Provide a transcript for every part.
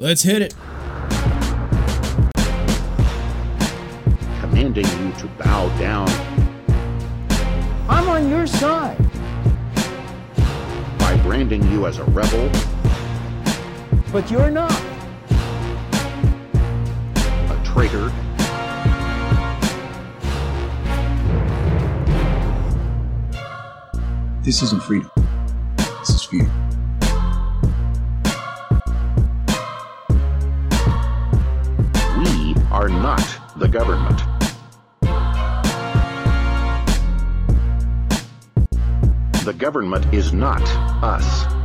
Let's hit it. commanding you to bow down I'm on your side. by branding you as a rebel, But you're not. a traitor, This isn't freedom. This is fear. Are not the government. The government is not us.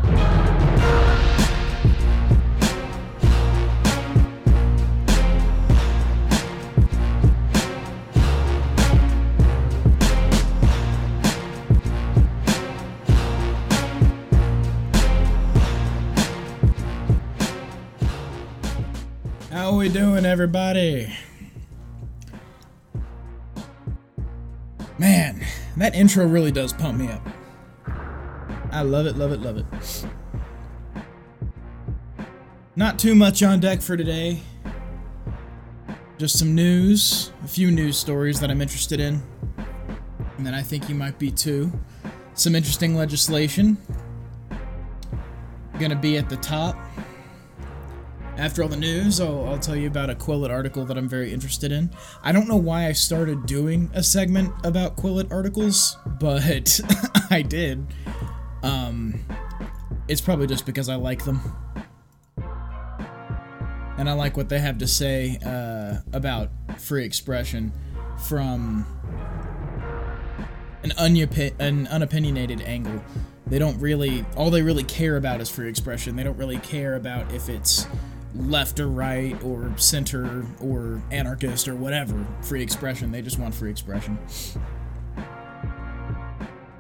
We doing, everybody? Man, that intro really does pump me up. I love it, love it, love it. Not too much on deck for today. Just some news, a few news stories that I'm interested in, and that I think you might be too. Some interesting legislation. Gonna be at the top. After all the news, I'll, I'll tell you about a Quillette article that I'm very interested in. I don't know why I started doing a segment about Quillette articles, but I did. Um, it's probably just because I like them. And I like what they have to say uh, about free expression from an, unopi- an unopinionated angle. They don't really, all they really care about is free expression. They don't really care about if it's left or right or center or anarchist or whatever free expression. They just want free expression.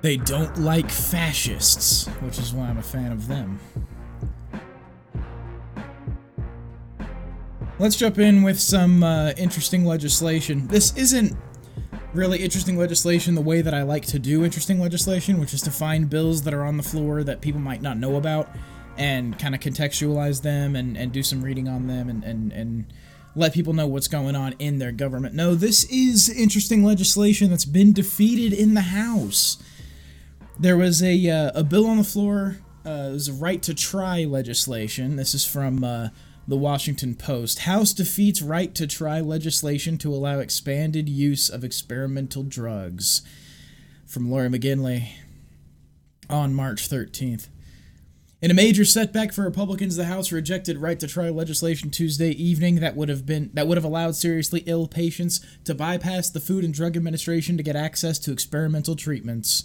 They don't like fascists, which is why I'm a fan of them. Let's jump in with some uh, interesting legislation. This isn't really interesting legislation the way that I like to do interesting legislation, which is to find bills that are on the floor that people might not know about and kind of contextualize them and, and do some reading on them and, and, and let people know what's going on in their government. No, this is interesting legislation that's been defeated in the House. There was a, uh, a bill on the floor, uh, it was a right to try legislation. This is from uh, the Washington Post. House defeats right to try legislation to allow expanded use of experimental drugs. From Laurie McGinley on March 13th. In a major setback for Republicans, the House rejected right to try legislation Tuesday evening that would have been that would have allowed seriously ill patients to bypass the Food and Drug Administration to get access to experimental treatments.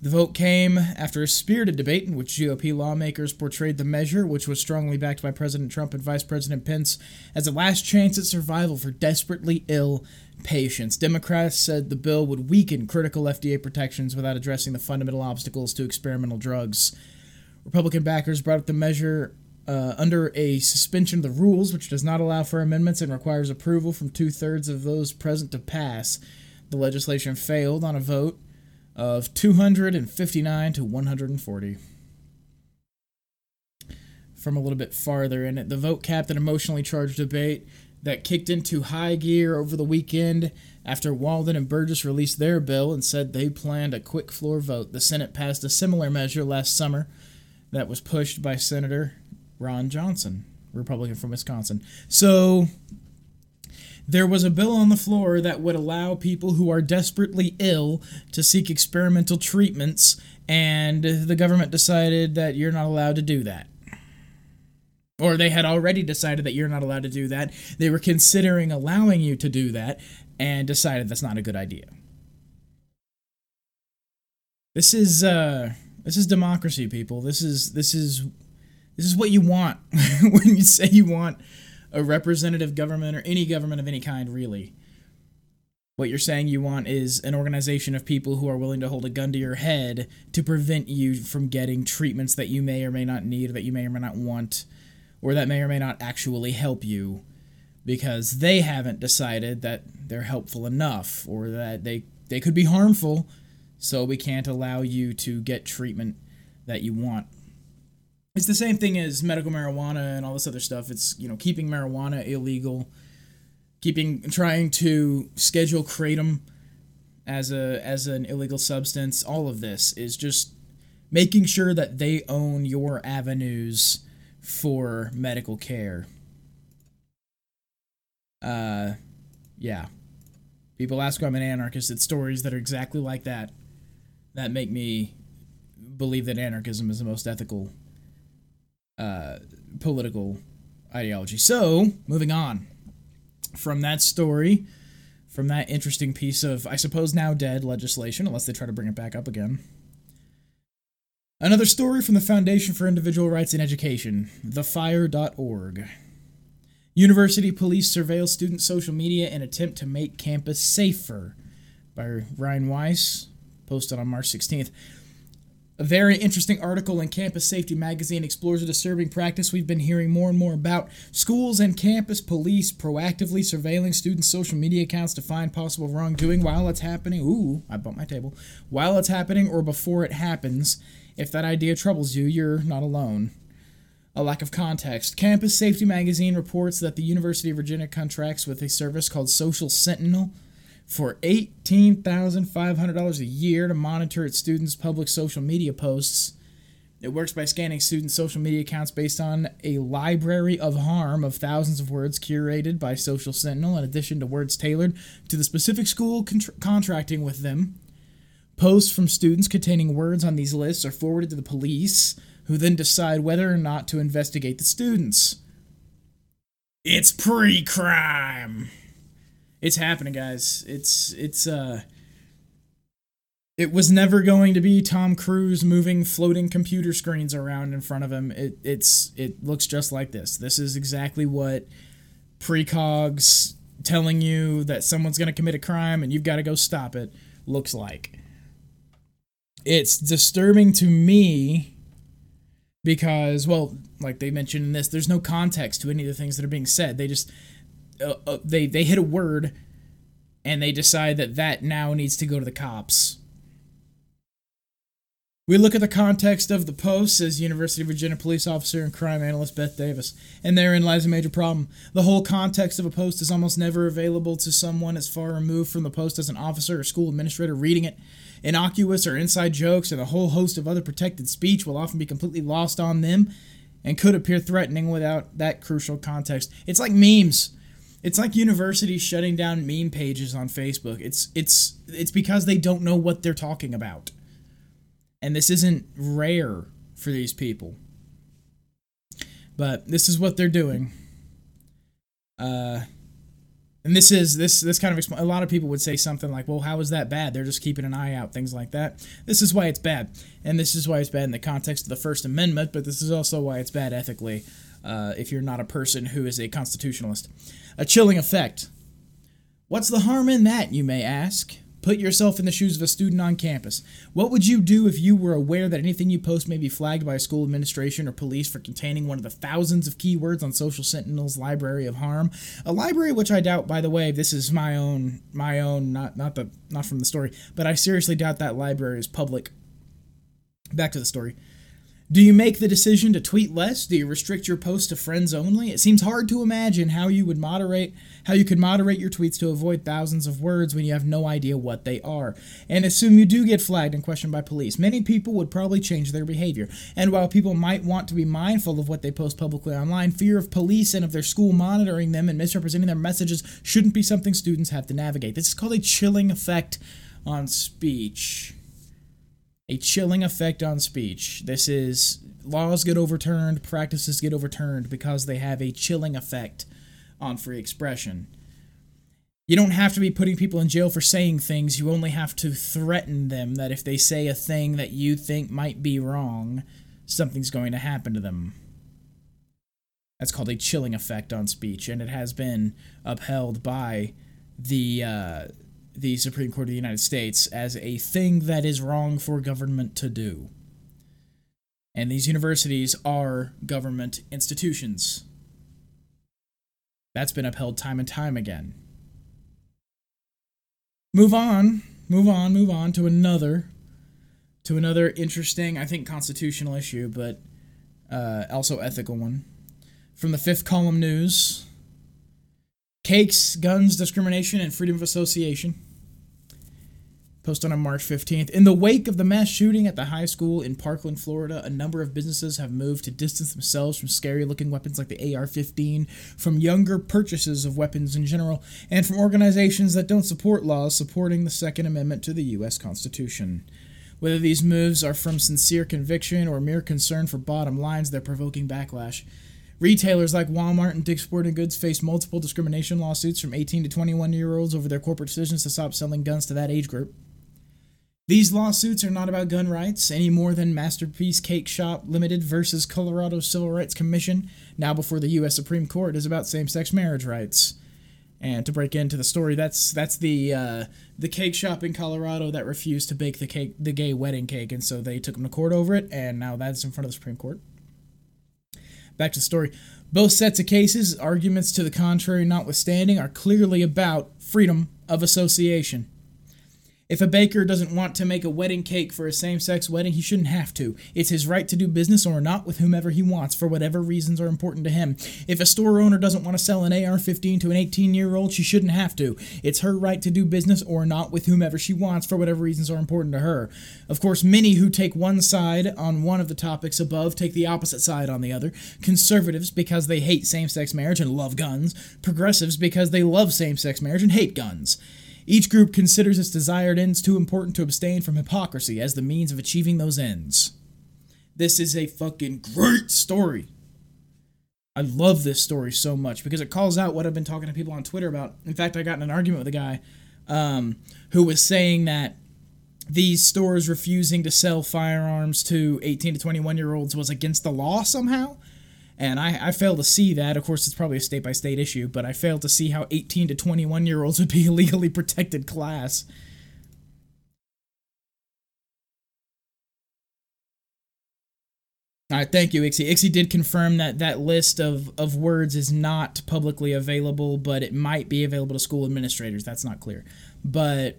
The vote came after a spirited debate in which GOP lawmakers portrayed the measure, which was strongly backed by President Trump and Vice President Pence, as a last chance at survival for desperately ill patients. Democrats said the bill would weaken critical FDA protections without addressing the fundamental obstacles to experimental drugs. Republican backers brought up the measure uh, under a suspension of the rules, which does not allow for amendments and requires approval from two thirds of those present to pass. The legislation failed on a vote of 259 to 140. From a little bit farther in it, the vote capped an emotionally charged debate that kicked into high gear over the weekend after Walden and Burgess released their bill and said they planned a quick floor vote. The Senate passed a similar measure last summer that was pushed by Senator Ron Johnson, Republican from Wisconsin. So there was a bill on the floor that would allow people who are desperately ill to seek experimental treatments, and the government decided that you're not allowed to do that. Or they had already decided that you're not allowed to do that. They were considering allowing you to do that and decided that's not a good idea. This is uh this is democracy, people. This is this is this is what you want when you say you want a representative government or any government of any kind, really. What you're saying you want is an organization of people who are willing to hold a gun to your head to prevent you from getting treatments that you may or may not need, that you may or may not want, or that may or may not actually help you because they haven't decided that they're helpful enough or that they, they could be harmful, so we can't allow you to get treatment that you want. it's the same thing as medical marijuana and all this other stuff. It's you know keeping marijuana illegal, keeping trying to schedule kratom as a as an illegal substance. All of this is just making sure that they own your avenues for medical care. Uh, yeah. People ask why I'm an anarchist. It's stories that are exactly like that that make me believe that anarchism is the most ethical uh, political ideology. So, moving on from that story, from that interesting piece of, I suppose, now dead legislation, unless they try to bring it back up again. Another story from the Foundation for Individual Rights in Education, thefire.org. University police surveil student social media in attempt to make campus safer by Ryne Weiss, posted on March 16th. A very interesting article in Campus Safety Magazine explores a disturbing practice we've been hearing more and more about. Schools and campus police proactively surveilling students' social media accounts to find possible wrongdoing while it's happening. Ooh, I bumped my table. While it's happening or before it happens. If that idea troubles you, you're not alone. A lack of context. Campus Safety Magazine reports that the University of Virginia contracts with a service called Social Sentinel for $18,500 a year to monitor its students' public social media posts. It works by scanning students' social media accounts based on a library of harm of thousands of words curated by Social Sentinel, in addition to words tailored to the specific school contr- contracting with them. Posts from students containing words on these lists are forwarded to the police, who then decide whether or not to investigate the students. It's pre crime! It's happening, guys. It's it's uh it was never going to be Tom Cruise moving floating computer screens around in front of him. It it's it looks just like this. This is exactly what precogs telling you that someone's going to commit a crime and you've got to go stop it looks like. It's disturbing to me because well, like they mentioned in this, there's no context to any of the things that are being said. They just uh, uh, they they hit a word and they decide that that now needs to go to the cops. We look at the context of the post, says University of Virginia police officer and crime analyst Beth Davis, and therein lies a major problem. The whole context of a post is almost never available to someone as far removed from the post as an officer or school administrator reading it. Innocuous or inside jokes and a whole host of other protected speech will often be completely lost on them and could appear threatening without that crucial context. It's like memes. It's like universities shutting down meme pages on Facebook. It's it's it's because they don't know what they're talking about. And this isn't rare for these people. But this is what they're doing. Uh and this is this this kind of expl- a lot of people would say something like, "Well, how is that bad? They're just keeping an eye out, things like that." This is why it's bad, and this is why it's bad in the context of the First Amendment. But this is also why it's bad ethically, uh, if you're not a person who is a constitutionalist. A chilling effect. What's the harm in that, you may ask? Put yourself in the shoes of a student on campus. What would you do if you were aware that anything you post may be flagged by a school administration or police for containing one of the thousands of keywords on Social Sentinel's library of harm? A library which I doubt, by the way, this is my own my own not not the not from the story, but I seriously doubt that library is public. Back to the story. Do you make the decision to tweet less? Do you restrict your posts to friends only? It seems hard to imagine how you would moderate how you could moderate your tweets to avoid thousands of words when you have no idea what they are. And assume you do get flagged and questioned by police. Many people would probably change their behavior. And while people might want to be mindful of what they post publicly online, fear of police and of their school monitoring them and misrepresenting their messages shouldn't be something students have to navigate. This is called a chilling effect on speech a chilling effect on speech. This is laws get overturned, practices get overturned because they have a chilling effect on free expression. You don't have to be putting people in jail for saying things, you only have to threaten them that if they say a thing that you think might be wrong, something's going to happen to them. That's called a chilling effect on speech, and it has been upheld by the uh, the Supreme Court of the United States as a thing that is wrong for government to do. And these universities are government institutions. That's been upheld time and time again. Move on, move on, move on to another to another interesting, I think constitutional issue, but uh, also ethical one. From the fifth column news Cakes, Guns, Discrimination, and Freedom of Association. Posted on March 15th. In the wake of the mass shooting at the high school in Parkland, Florida, a number of businesses have moved to distance themselves from scary looking weapons like the AR 15, from younger purchases of weapons in general, and from organizations that don't support laws supporting the Second Amendment to the U.S. Constitution. Whether these moves are from sincere conviction or mere concern for bottom lines, they're provoking backlash. Retailers like Walmart and Dick's Sporting Goods face multiple discrimination lawsuits from 18 to 21 year olds over their corporate decisions to stop selling guns to that age group. These lawsuits are not about gun rights any more than Masterpiece Cakeshop Limited versus Colorado Civil Rights Commission, now before the U.S. Supreme Court, is about same-sex marriage rights. And to break into the story, that's that's the uh, the cake shop in Colorado that refused to bake the cake, the gay wedding cake, and so they took them to court over it, and now that's in front of the Supreme Court. Back to the story. Both sets of cases, arguments to the contrary notwithstanding, are clearly about freedom of association. If a baker doesn't want to make a wedding cake for a same sex wedding, he shouldn't have to. It's his right to do business or not with whomever he wants for whatever reasons are important to him. If a store owner doesn't want to sell an AR 15 to an 18 year old, she shouldn't have to. It's her right to do business or not with whomever she wants for whatever reasons are important to her. Of course, many who take one side on one of the topics above take the opposite side on the other. Conservatives because they hate same sex marriage and love guns, progressives because they love same sex marriage and hate guns. Each group considers its desired ends too important to abstain from hypocrisy as the means of achieving those ends. This is a fucking great story. I love this story so much because it calls out what I've been talking to people on Twitter about. In fact, I got in an argument with a guy um, who was saying that these stores refusing to sell firearms to 18 to 21 year olds was against the law somehow. And I, I fail to see that. Of course, it's probably a state by state issue, but I fail to see how 18 to 21 year olds would be a legally protected class. All right, thank you, Ixie. Ixie did confirm that that list of, of words is not publicly available, but it might be available to school administrators. That's not clear. But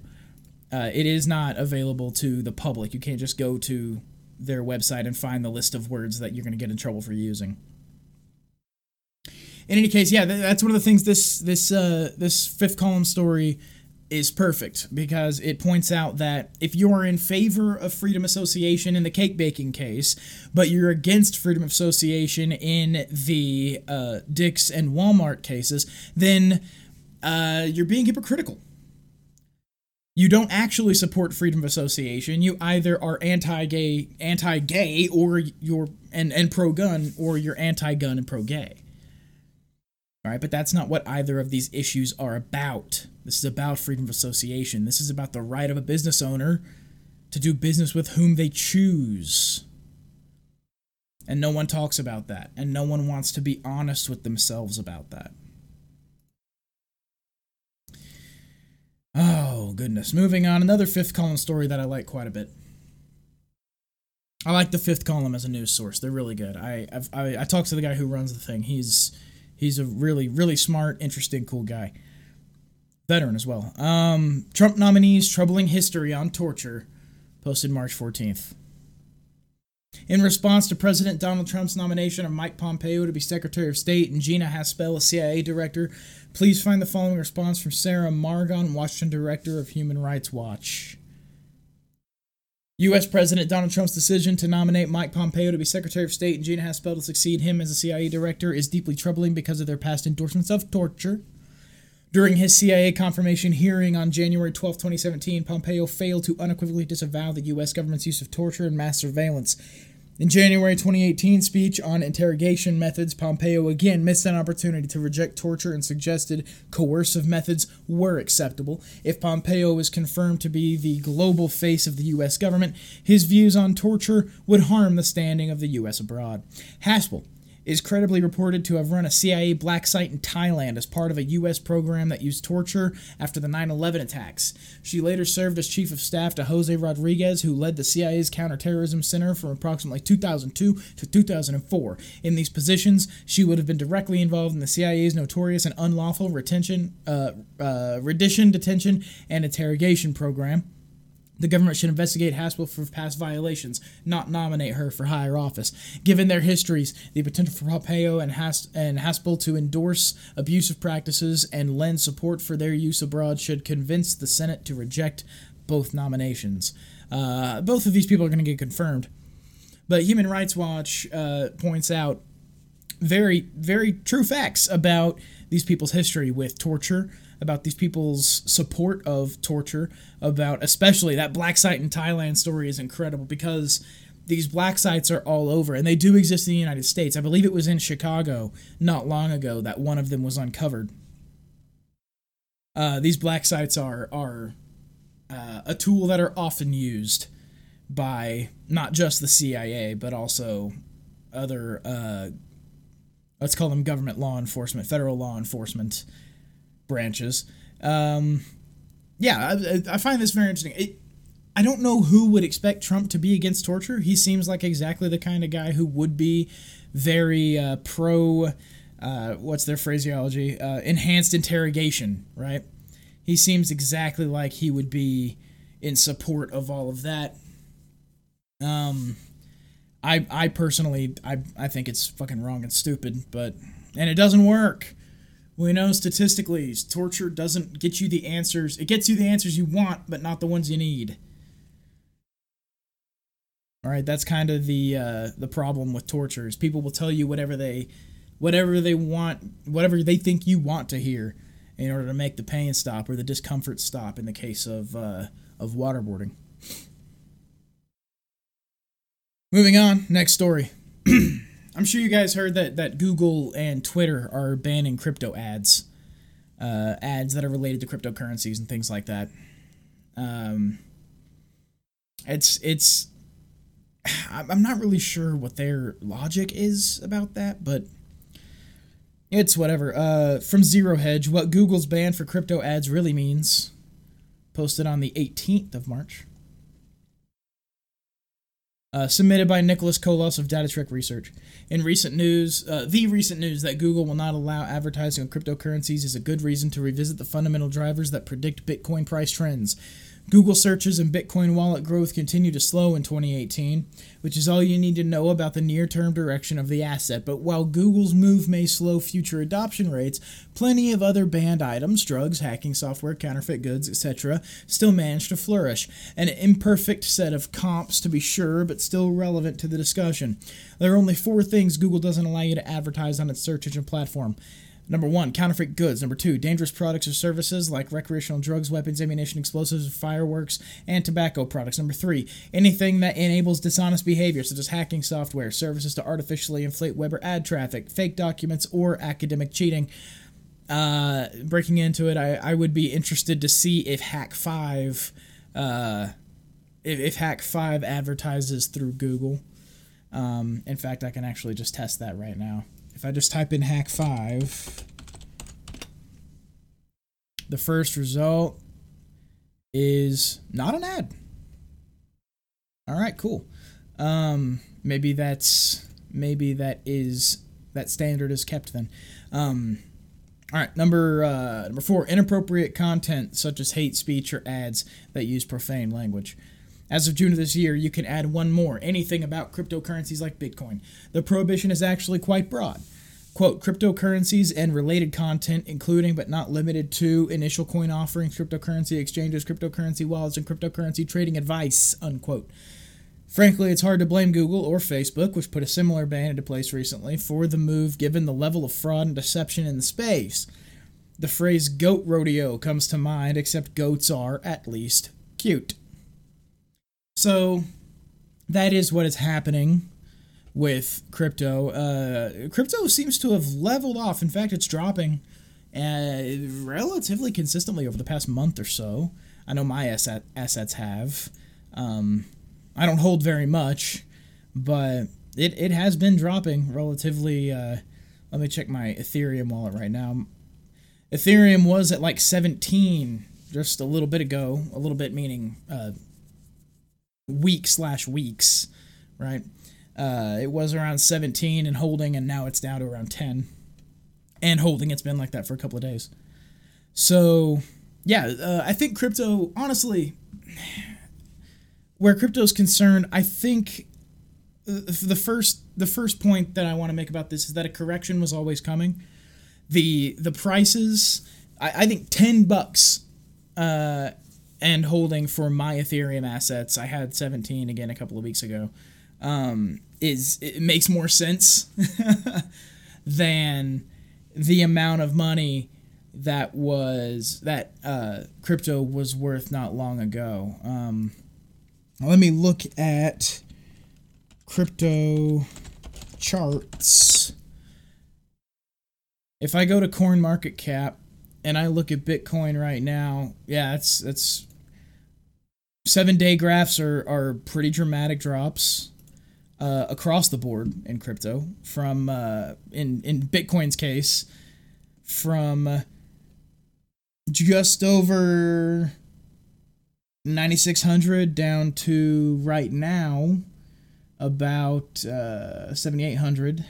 uh, it is not available to the public. You can't just go to their website and find the list of words that you're going to get in trouble for using in any case, yeah, that's one of the things this this uh, this fifth column story is perfect because it points out that if you're in favor of freedom association in the cake baking case, but you're against freedom of association in the uh, Dick's and Walmart cases, then uh, you're being hypocritical. You don't actually support freedom of association. You either are anti-gay, anti-gay, or you're and and pro-gun, or you're anti-gun and pro-gay. All right, but that's not what either of these issues are about. This is about freedom of association. This is about the right of a business owner to do business with whom they choose. And no one talks about that, and no one wants to be honest with themselves about that. Oh, goodness. Moving on, another fifth column story that I like quite a bit. I like the fifth column as a news source. They're really good. I I've, I, I talked to the guy who runs the thing. He's He's a really, really smart, interesting, cool guy. Veteran as well. Um, Trump nominees troubling history on torture, posted March 14th. In response to President Donald Trump's nomination of Mike Pompeo to be Secretary of State and Gina Haspel as CIA Director, please find the following response from Sarah Margon, Washington Director of Human Rights Watch. U.S. President Donald Trump's decision to nominate Mike Pompeo to be Secretary of State and Gina Haspel to succeed him as a CIA director is deeply troubling because of their past endorsements of torture. During his CIA confirmation hearing on January 12, 2017, Pompeo failed to unequivocally disavow the U.S. government's use of torture and mass surveillance. In January 2018 speech on interrogation methods, Pompeo again missed an opportunity to reject torture and suggested coercive methods were acceptable. If Pompeo is confirmed to be the global face of the U.S. government, his views on torture would harm the standing of the U.S. abroad. Haspel is credibly reported to have run a CIA black site in Thailand as part of a U.S. program that used torture after the 9 11 attacks. She later served as chief of staff to Jose Rodriguez, who led the CIA's counterterrorism center from approximately 2002 to 2004. In these positions, she would have been directly involved in the CIA's notorious and unlawful retention, uh, uh, rendition, detention, and interrogation program The government should investigate Haspel for past violations, not nominate her for higher office. Given their histories, the potential for Pompeo and, Has- and Haspel to endorse abusive practices and lend support for their use abroad should convince the Senate to reject both nominations. Uh, both of these people are going to get confirmed. But Human Rights Watch uh, points out very, very true facts about these people's history with torture, about these people's support of torture, about especially that black site in Thailand story is incredible because these black sites are all over and they do exist in the United States. I believe it was in Chicago not long ago that one of them was uncovered. Uh, these black sites are are uh, a tool that are often used by not just the CIA but also other uh, let's call them government law enforcement, federal law enforcement branches. Um, yeah, I, I, find this very interesting. It, I don't know who would expect Trump to be against torture. He seems like exactly the kind of guy who would be very uh, pro. Uh, what's their phraseology? Uh, enhanced interrogation, right? He seems exactly like he would be in support of all of that. Um, I I personally I I think it's fucking wrong and stupid, but and it doesn't work. We know statistically torture doesn't get you the answers. It gets you the answers you want, but not the ones you need. All right, that's kind of the uh, the problem with torture. Is people will tell you whatever they whatever they want, whatever they think you want to hear, in order to make the pain stop or the discomfort stop. In the case of uh, of waterboarding. Moving on, next story. I'm sure you guys heard that, that Google and Twitter are banning crypto ads, uh, ads that are related to cryptocurrencies and things like that. Um, it's it's I'm not really sure what their logic is about that, but it's whatever. Uh, from Zero Hedge, what Google's ban for crypto ads really means. Posted on the 18th of March. Uh, submitted by Nicholas Colas of DataTrek Research. In recent news, uh, the recent news that Google will not allow advertising on cryptocurrencies is a good reason to revisit the fundamental drivers that predict Bitcoin price trends. Google searches and Bitcoin wallet growth continue to slow in 2018, which is all you need to know about the near term direction of the asset. But while Google's move may slow future adoption rates, plenty of other banned items, drugs, hacking software, counterfeit goods, etc., still manage to flourish. An imperfect set of comps, to be sure, but still relevant to the discussion. There are only four things Google doesn't allow you to advertise on its search engine platform Number one, counterfeit goods. Number two, dangerous products or services like recreational drugs, weapons, ammunition, explosives, fireworks, and tobacco products. Number three, anything that enables dishonest behavior, such as hacking software, services to artificially inflate web or ad traffic, fake documents, or academic cheating. Uh, breaking into it, I, I would be interested to see if Hak5. uh, if, if Hak5 advertises through Google. Um, in fact, I can actually just test that right now if I just type in Hak5, the first result is not an ad. All right, cool. Um, maybe that's maybe that is that standard is kept then. Um, all right, number uh, number four: inappropriate content such as hate speech or ads that use profane language. As of June of this year, you can add one more anything about cryptocurrencies like Bitcoin. The prohibition is actually quite broad. Quote, cryptocurrencies and related content, including but not limited to initial coin offerings, cryptocurrency exchanges, cryptocurrency wallets, and cryptocurrency trading advice, unquote. Frankly, it's hard to blame Google or Facebook, which put a similar ban into place recently, for the move given the level of fraud and deception in the space. The phrase goat rodeo comes to mind, except goats are, at least, cute. So that is what is happening with crypto. Uh, crypto seems to have leveled off. In fact, it's dropping uh, relatively consistently over the past month or so. I know my asset, assets have. Um, I don't hold very much, but it, it has been dropping relatively. Uh, let me check my Ethereum wallet right now. Ethereum was at like 17 just a little bit ago. A little bit meaning uh, week slash weeks, right? Uh, it was around 17 and holding, and now it's down to around 10. And holding, it's been like that for a couple of days. So, yeah, uh, I think crypto, honestly, where crypto is concerned, I think uh, the first the first point that I want to make about this is that a correction was always coming. The the prices, I, I think ten bucks, uh, and holding for my Ethereum assets. I had seventeen again a couple of weeks ago. Um, is it makes more sense than the amount of money that was that uh, crypto was worth not long ago. Um, let me look at crypto charts. If I go to CoinMarketCap and I look at Bitcoin right now, yeah, it's it's seven day graphs are are pretty dramatic drops uh, across the board in crypto. From uh, in in Bitcoin's case, from just over 9600 down to right now about uh, 7800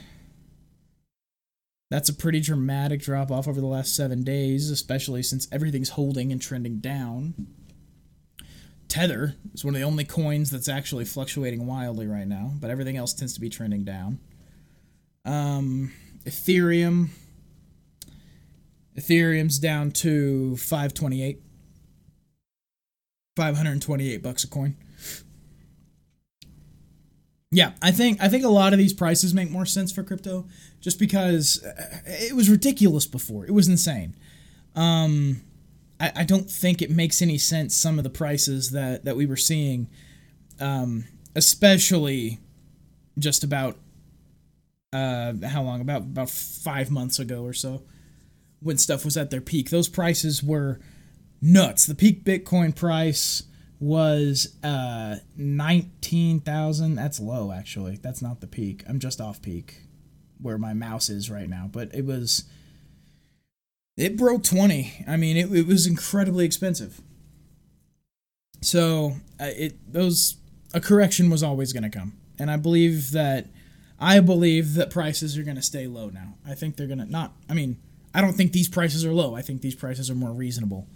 that's a pretty dramatic drop off over the last seven days especially since everything's holding and trending down tether is one of the only coins that's actually fluctuating wildly right now but everything else tends to be trending down um, ethereum Ethereum's down to 528. 528 bucks a coin. Yeah, I think I think a lot of these prices make more sense for crypto just because uh, it was ridiculous before. It was insane. Um, I, I don't think it makes any sense some of the prices that that we were seeing, um, especially just about uh, how long about about five months ago or so when stuff was at their peak. Those prices were nuts. The peak Bitcoin price was uh 19,000. That's low actually. That's not the peak. I'm just off peak where my mouse is right now, but it was it broke 20. I mean, it, it was incredibly expensive. So, uh, it those a correction was always going to come. And I believe that I believe that prices are going to stay low now. I think they're going to not I mean, I don't think these prices are low. I think these prices are more reasonable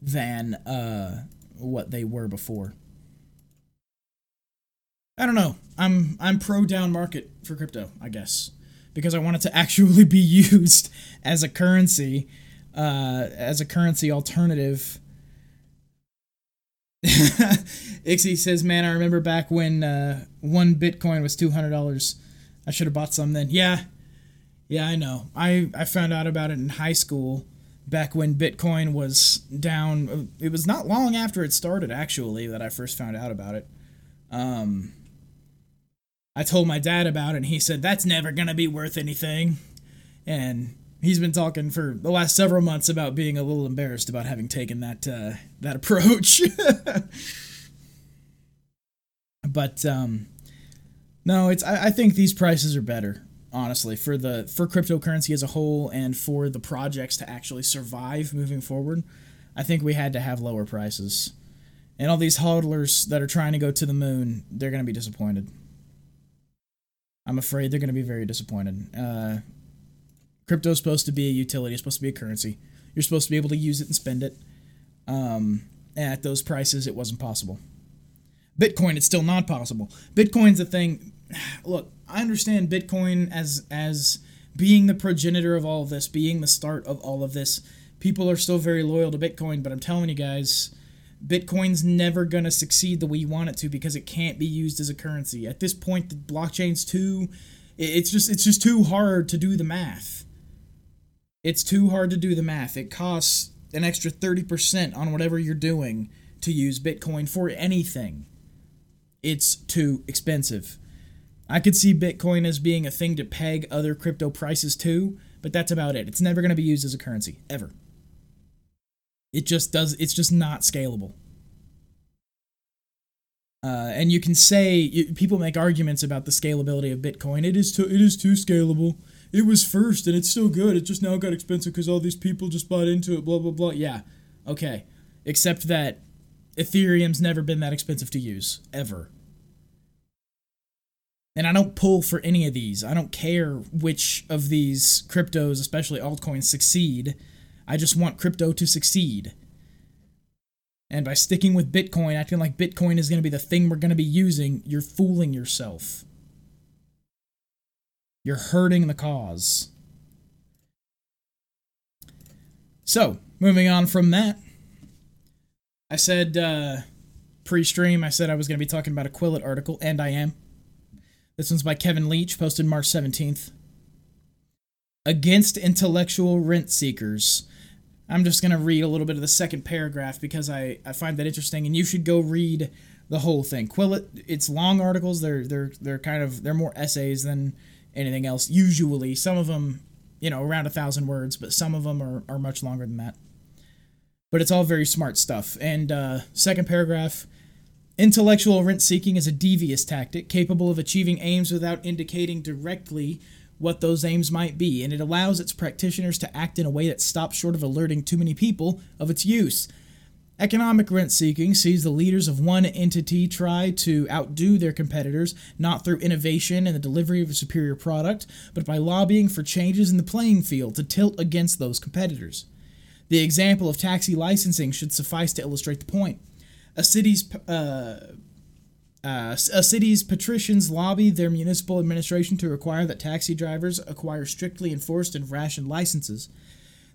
than uh, what they were before. I don't know. I'm I'm pro down market for crypto, I guess, because I want it to actually be used as a currency, uh, as a currency alternative. Ixie says, "Man, I remember back when uh, one Bitcoin was two hundred dollars. I should have bought some then." Yeah, yeah, I know. I, I found out about it in high school back when Bitcoin was down. It was not long after it started, actually, that I first found out about it. Um, I told my dad about it, and he said, That's never going to be worth anything. And he's been talking for the last several months about being a little embarrassed about having taken that, uh, that approach. but, um, no, it's. I, I think these prices are better honestly for the for cryptocurrency as a whole and for the projects to actually survive moving forward i think we had to have lower prices and all these hodlers that are trying to go to the moon they're going to be disappointed i'm afraid they're going to be very disappointed. Uh, crypto's supposed to be a utility it's supposed to be a currency. You're supposed to be able to use it and spend it. Um, at those prices it wasn't possible. Bitcoin it's still not possible. Bitcoin's a thing look I understand Bitcoin as as being the progenitor of all of this, being the start of all of this. People are still very loyal to Bitcoin, but I'm telling you guys, Bitcoin's never going to succeed the way you want it to because it can't be used as a currency. At this point, the blockchain's too it's just it's just too hard to do the math. It's too hard to do the math. It costs an extra 30% on whatever you're doing to use Bitcoin for anything. It's too expensive. I could see Bitcoin as being a thing to peg other crypto prices to, but that's about it. It's never going to be used as a currency ever. It just does. It's just not scalable. Uh, and you can say you, people make arguments about the scalability of Bitcoin. It is too. It is too scalable. It was first, and it's still good. It just now got expensive because all these people just bought into it. Blah blah blah. Yeah, okay. Except that Ethereum's never been that expensive to use ever. And I don't pull for any of these. I don't care which of these cryptos, especially altcoins, succeed. I just want crypto to succeed. And by sticking with Bitcoin, acting like Bitcoin is going to be the thing we're going to be using, you're fooling yourself. You're hurting the cause. So, moving on from that, I said uh, pre stream, I said I was going to be talking about a Quillette article, and I am. This one's by Kevin Leach, posted March 17th. Against intellectual rent seekers. I'm just going to read a little bit of the second paragraph because I, I find that interesting, and you should go read the whole thing. Quillette, it's long articles. They're they're they're kind of they're more essays than anything else. Usually, some of them, you know, around a thousand words, but some of them are are much longer than that. But it's all very smart stuff. And uh, second paragraph. Intellectual rent seeking is a devious tactic capable of achieving aims without indicating directly what those aims might be, and it allows its practitioners to act in a way that stops short of alerting too many people of its use. Economic rent seeking sees the leaders of one entity try to outdo their competitors, not through innovation and the delivery of a superior product, but by lobbying for changes in the playing field to tilt against those competitors. The example of taxi licensing should suffice to illustrate the point. A city's uh, uh, a city's patricians lobby their municipal administration to require that taxi drivers acquire strictly enforced and rationed licenses.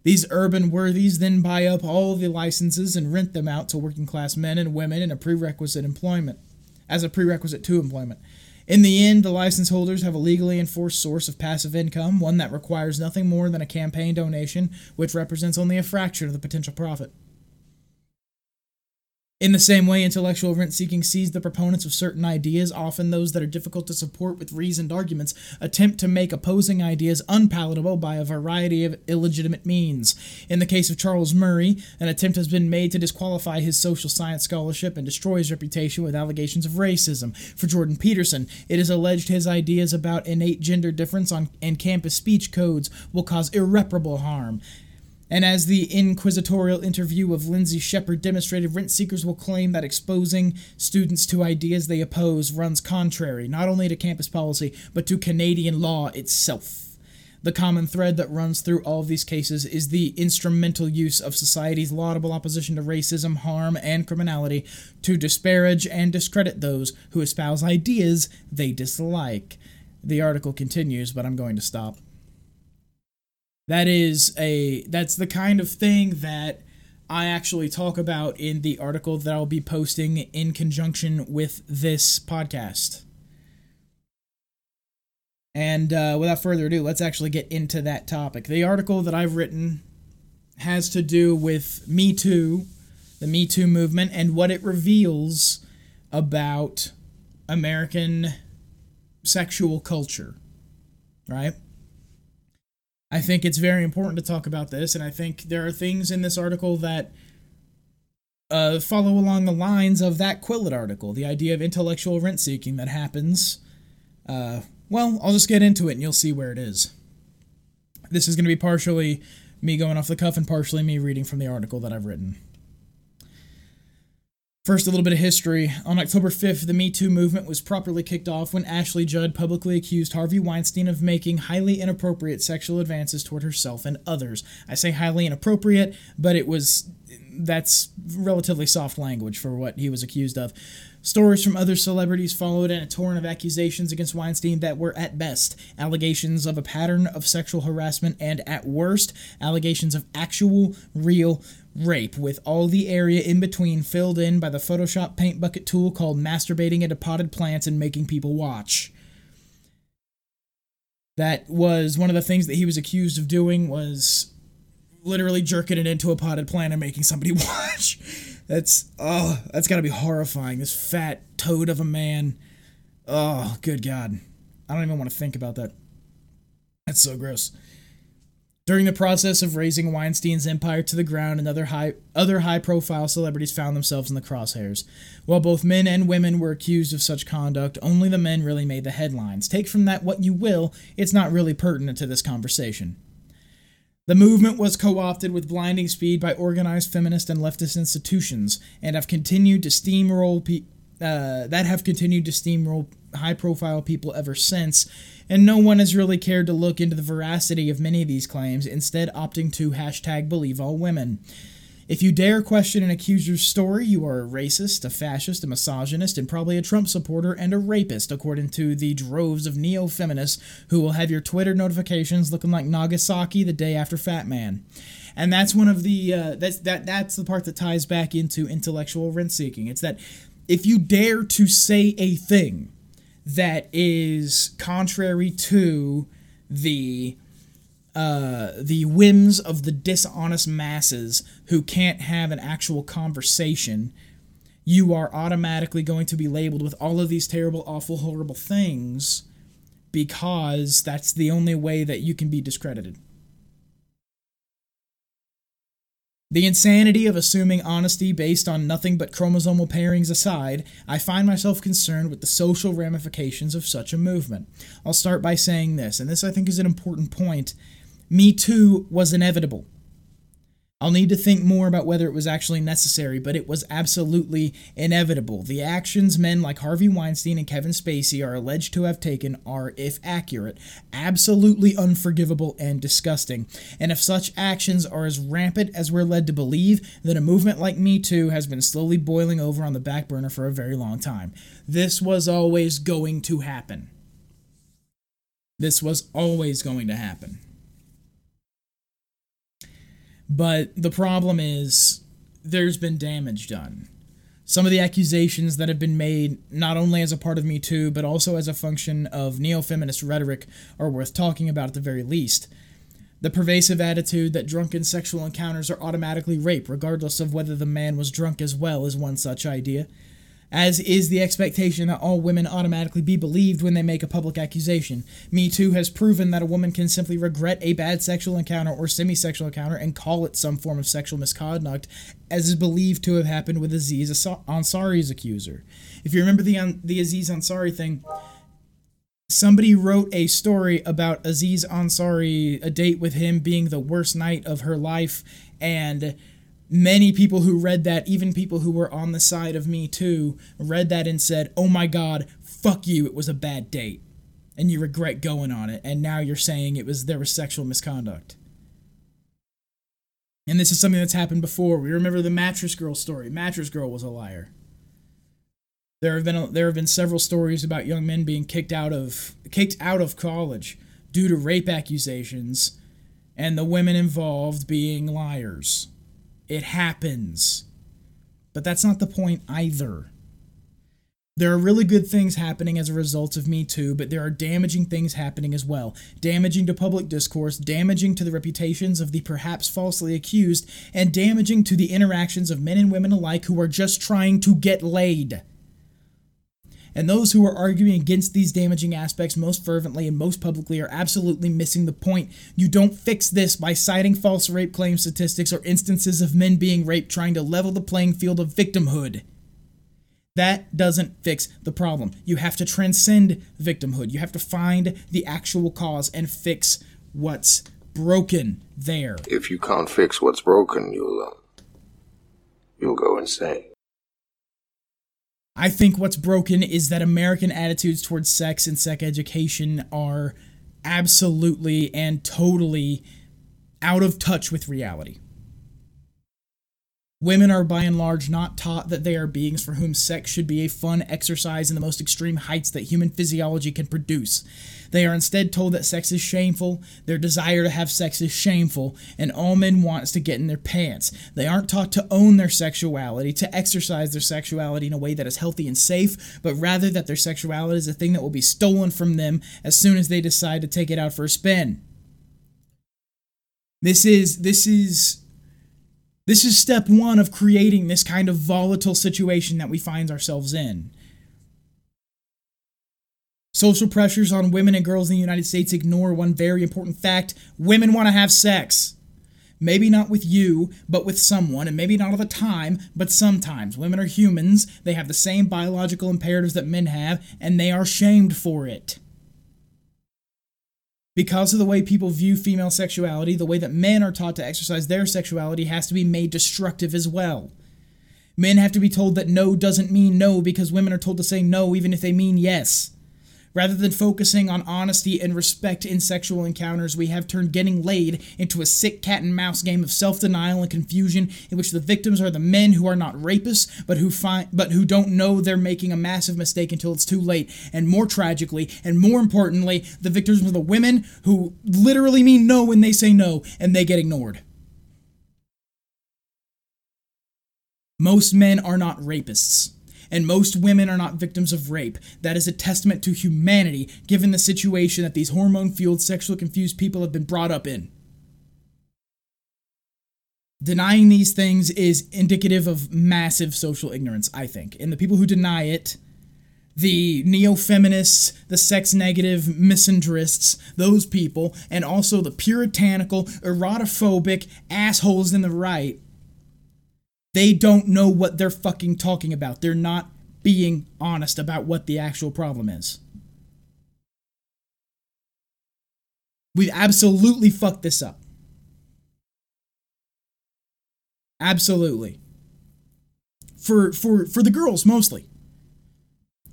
These urban worthies then buy up all the licenses and rent them out to working class men and women in a prerequisite employment, as a prerequisite to employment. In the end, the license holders have a legally enforced source of passive income, one that requires nothing more than a campaign donation, which represents only a fraction of the potential profit. In the same way, intellectual rent seeking sees the proponents of certain ideas, often those that are difficult to support with reasoned arguments, attempt to make opposing ideas unpalatable by a variety of illegitimate means. In the case of Charles Murray, an attempt has been made to disqualify his social science scholarship and destroy his reputation with allegations of racism. For Jordan Peterson, it is alleged his ideas about innate gender difference on, and campus speech codes will cause irreparable harm. And as the inquisitorial interview of Lindsay Shepherd demonstrated, rent seekers will claim that exposing students to ideas they oppose runs contrary not only to campus policy, but to Canadian law itself. The common thread that runs through all of these cases is the instrumental use of society's laudable opposition to racism, harm, and criminality to disparage and discredit those who espouse ideas they dislike. The article continues, but I'm going to stop. That is a that's the kind of thing that I actually talk about in the article that I'll be posting in conjunction with this podcast. And uh, without further ado, let's actually get into that topic. The article that I've written has to do with Me Too, the Me Too movement, and what it reveals about American sexual culture. Right? I think it's very important to talk about this, and I think there are things in this article that uh, follow along the lines of that Quillette article, the idea of intellectual rent seeking that happens. Uh, well, I'll just get into it and you'll see where it is. This is going to be partially me going off the cuff and partially me reading from the article that I've written. First, a little bit of history. On October 5th, the Me Too movement was properly kicked off when Ashley Judd publicly accused Harvey Weinstein of making highly inappropriate sexual advances toward herself and others. I say highly inappropriate, but it was that's relatively soft language for what he was accused of. Stories from other celebrities followed and a torrent of accusations against Weinstein that were at best allegations of a pattern of sexual harassment and at worst allegations of actual, real rape, with all the area in between filled in by the Photoshop paint bucket tool called masturbating into potted plants and making people watch. That was one of the things that he was accused of doing was literally jerking it into a potted plant and making somebody watch. That's oh, that's got to be horrifying. This fat toad of a man. Oh, good god. I don't even want to think about that. That's so gross. During the process of razing Weinstein's empire to the ground, another high other high-profile celebrities found themselves in the crosshairs. While both men and women were accused of such conduct, only the men really made the headlines. Take from that what you will, it's not really pertinent to this conversation. The movement was co opted with blinding speed by organized feminist and leftist institutions, and have continued to steamroll pe- uh, that have continued to steamroll high profile people ever since, and no one has really cared to look into the veracity of many of these claims, instead opting to hashtag believe all women. If you dare question an accuser's story, you are a racist, a fascist, a misogynist, and probably a Trump supporter and a rapist, according to the droves of neo feminists who will have your Twitter notifications looking like Nagasaki the day after Fat Man. And that's one of the uh, that's that that's the part that ties back into intellectual rent seeking. It's that if you dare to say a thing that is contrary to the uh, the whims of the dishonest masses who can't have an actual conversation, you are automatically going to be labeled with all of these terrible, awful, horrible things because that's the only way that you can be discredited. The insanity of assuming honesty based on nothing but chromosomal pairings aside, I find myself concerned with the social ramifications of such a movement. I'll start by saying this, and this I think is an important point. Me Too was inevitable. I'll need to think more about whether it was actually necessary, but it was absolutely inevitable. The actions men like Harvey Weinstein and Kevin Spacey are alleged to have taken are, if accurate, absolutely unforgivable and disgusting. And if such actions are as rampant as we're led to believe, then a movement like Me Too has been slowly boiling over on the back burner for a very long time. This was always going to happen. This was always going to happen. But the problem is there's been damage done. Some of the accusations that have been made, not only as a part of Me Too, but also as a function of neo feminist rhetoric, are worth talking about at the very least. The pervasive attitude that drunken sexual encounters are automatically rape, regardless of whether the man was drunk as well, is one such idea as is the expectation that all women automatically be believed when they make a public accusation. Me Too has proven that a woman can simply regret a bad sexual encounter or semi sexual encounter and call it some form of sexual misconduct, as is believed to have happened with Aziz Ansari's accuser. If you remember the, um, the Aziz Ansari thing, somebody wrote a story about Aziz Ansari, a date with him being the worst night of her life, and many people who read that, even people who were on the side of me too, read that and said, "Oh my god, fuck you, it was a bad date." And you regret going on it, and now you're saying it was there was sexual misconduct. And this is something that's happened before. We remember the mattress girl story. Mattress girl was a liar. There have been a, there have been several stories about young men being kicked out of kicked out of college due to rape accusations and the women involved being liars. It happens. But that's not the point either. There are really good things happening as a result of Me Too, but there are damaging things happening as well. Damaging to public discourse, damaging to the reputations of the perhaps falsely accused, and damaging to the interactions of men and women alike who are just trying to get laid. And those who are arguing against these damaging aspects most fervently and most publicly are absolutely missing the point. You don't fix this by citing false rape claim statistics or instances of men being raped trying to level the playing field of victimhood. That doesn't fix the problem. You have to transcend victimhood. You have to find the actual cause and fix what's broken there. If you can't fix what's broken, you'll uh, you'll go insane. I think what's broken is that American attitudes towards sex and sex education are absolutely and totally out of touch with reality. Women are by and large not taught that they are beings for whom sex should be a fun exercise in the most extreme heights that human physiology can produce. They are instead told that sex is shameful, their desire to have sex is shameful, and all men want is to get in their pants. They aren't taught to own their sexuality, to exercise their sexuality in a way that is healthy and safe, but rather that their sexuality is a thing that will be stolen from them as soon as they decide to take it out for a spin. This is this is this is step one of creating this kind of volatile situation that we find ourselves in. Social pressures on women and girls in the United States ignore one very important fact women want to have sex. Maybe not with you, but with someone, and maybe not all the time, but sometimes. Women are humans, they have the same biological imperatives that men have, and they are shamed for it because of the way people view female sexuality, the way that men are taught to exercise their sexuality has to be made destructive as well. Men have to be told that no doesn't mean no because women are told to say no even if they mean yes. Rather than focusing on honesty and respect in sexual encounters, we have turned getting laid into a sick cat and mouse game of self-denial and confusion in which the victims are the men who are not rapists but who find but who don't know they're making a massive mistake until it's too late. And more tragically, and more importantly, the victims are the women who literally mean no when they say no and they get ignored. Most men are not rapists and most women are not victims of rape. That is a testament to humanity, given the situation that these hormone fueled, sexually confused people have been brought up in. Denying these things is indicative of massive social ignorance, I think. And the people who deny it, the neo feminists, the sex negative misandrists, those people, and also the puritanical, erotophobic assholes in the right, they don't know what they're fucking talking about. They're not being honest about what the actual problem is. We've absolutely fucked this up. Absolutely. For for for the girls mostly.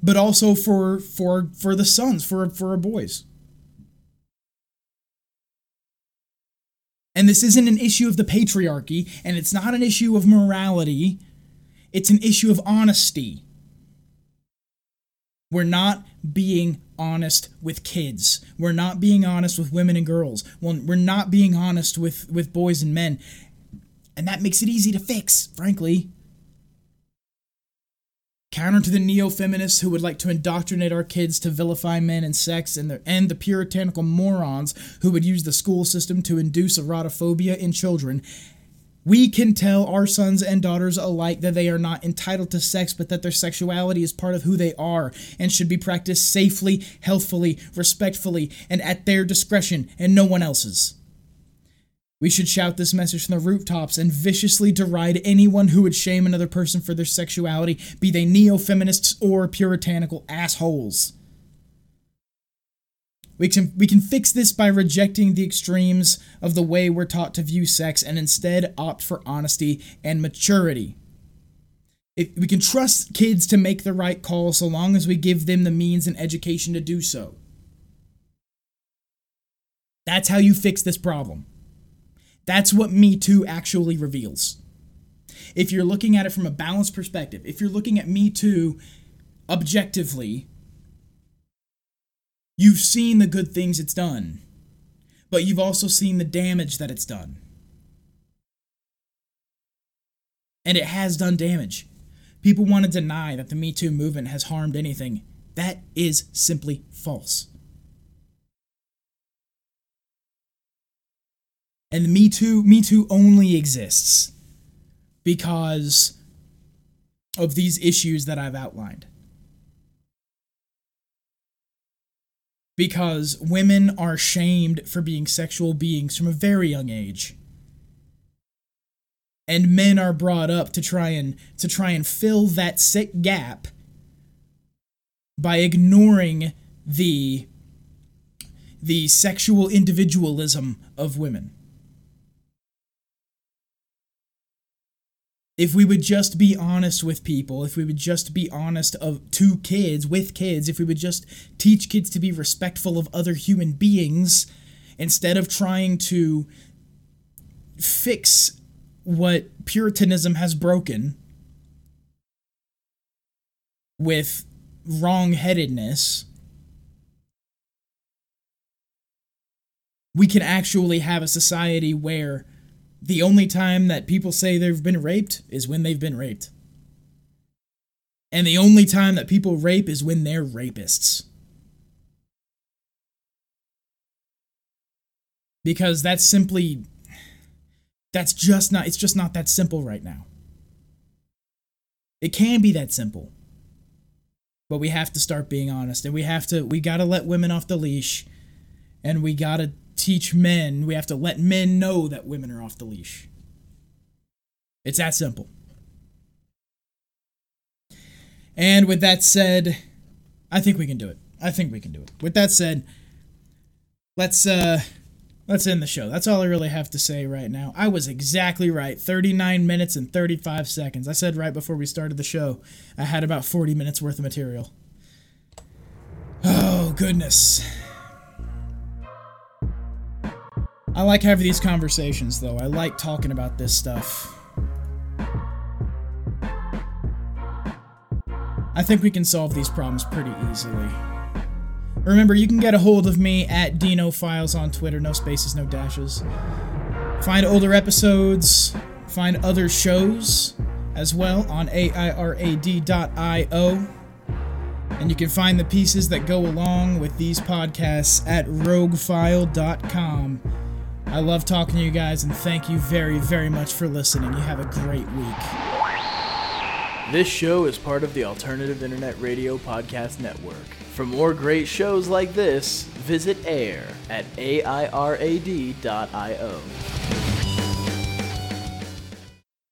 But also for for for the sons, for for our boys. And this isn't an issue of the patriarchy, and it's not an issue of morality. It's an issue of honesty. We're not being honest with kids. We're not being honest with women and girls. We're not being honest with, with boys and men. And that makes it easy to fix, frankly. Counter to the neo feminists who would like to indoctrinate our kids to vilify men and sex, and the, and the puritanical morons who would use the school system to induce erotophobia in children, we can tell our sons and daughters alike that they are not entitled to sex, but that their sexuality is part of who they are and should be practiced safely, healthfully, respectfully, and at their discretion and no one else's. We should shout this message from the rooftops and viciously deride anyone who would shame another person for their sexuality, be they neo feminists or puritanical assholes. We can, we can fix this by rejecting the extremes of the way we're taught to view sex and instead opt for honesty and maturity. If we can trust kids to make the right call so long as we give them the means and education to do so. That's how you fix this problem. That's what Me Too actually reveals. If you're looking at it from a balanced perspective, if you're looking at Me Too objectively, you've seen the good things it's done, but you've also seen the damage that it's done. And it has done damage. People want to deny that the Me Too movement has harmed anything. That is simply false. And Me Too, Me Too only exists because of these issues that I've outlined. Because women are shamed for being sexual beings from a very young age. And men are brought up to try and to try and fill that sick gap by ignoring the the sexual individualism of women. If we would just be honest with people, if we would just be honest of to kids with kids, if we would just teach kids to be respectful of other human beings instead of trying to fix what puritanism has broken with wrong-headedness we can actually have a society where the only time that people say they've been raped is when they've been raped. And the only time that people rape is when they're rapists. Because that's simply that's just not it's just not that simple right now. It can be that simple. But we have to start being honest and we have to we got to let women off the leash and we got to teach men, we have to let men know that women are off the leash. It's that simple. And with that said, I think we can do it. I think we can do it. With that said, let's uh let's end the show. That's all I really have to say right now. I was exactly right. 39 minutes and 35 seconds. I said right before we started the show, I had about 40 minutes worth of material. Oh goodness. I like having these conversations, though. I like talking about this stuff. I think we can solve these problems pretty easily. Remember, you can get a hold of me at Dino Files on Twitter, no spaces, no dashes. Find older episodes, find other shows as well on AIRAD.io. And you can find the pieces that go along with these podcasts at roguefile.com. I love talking to you guys and thank you very, very much for listening. You have a great week. This show is part of the Alternative Internet Radio Podcast Network. For more great shows like this, visit AIR at AIRAD.io.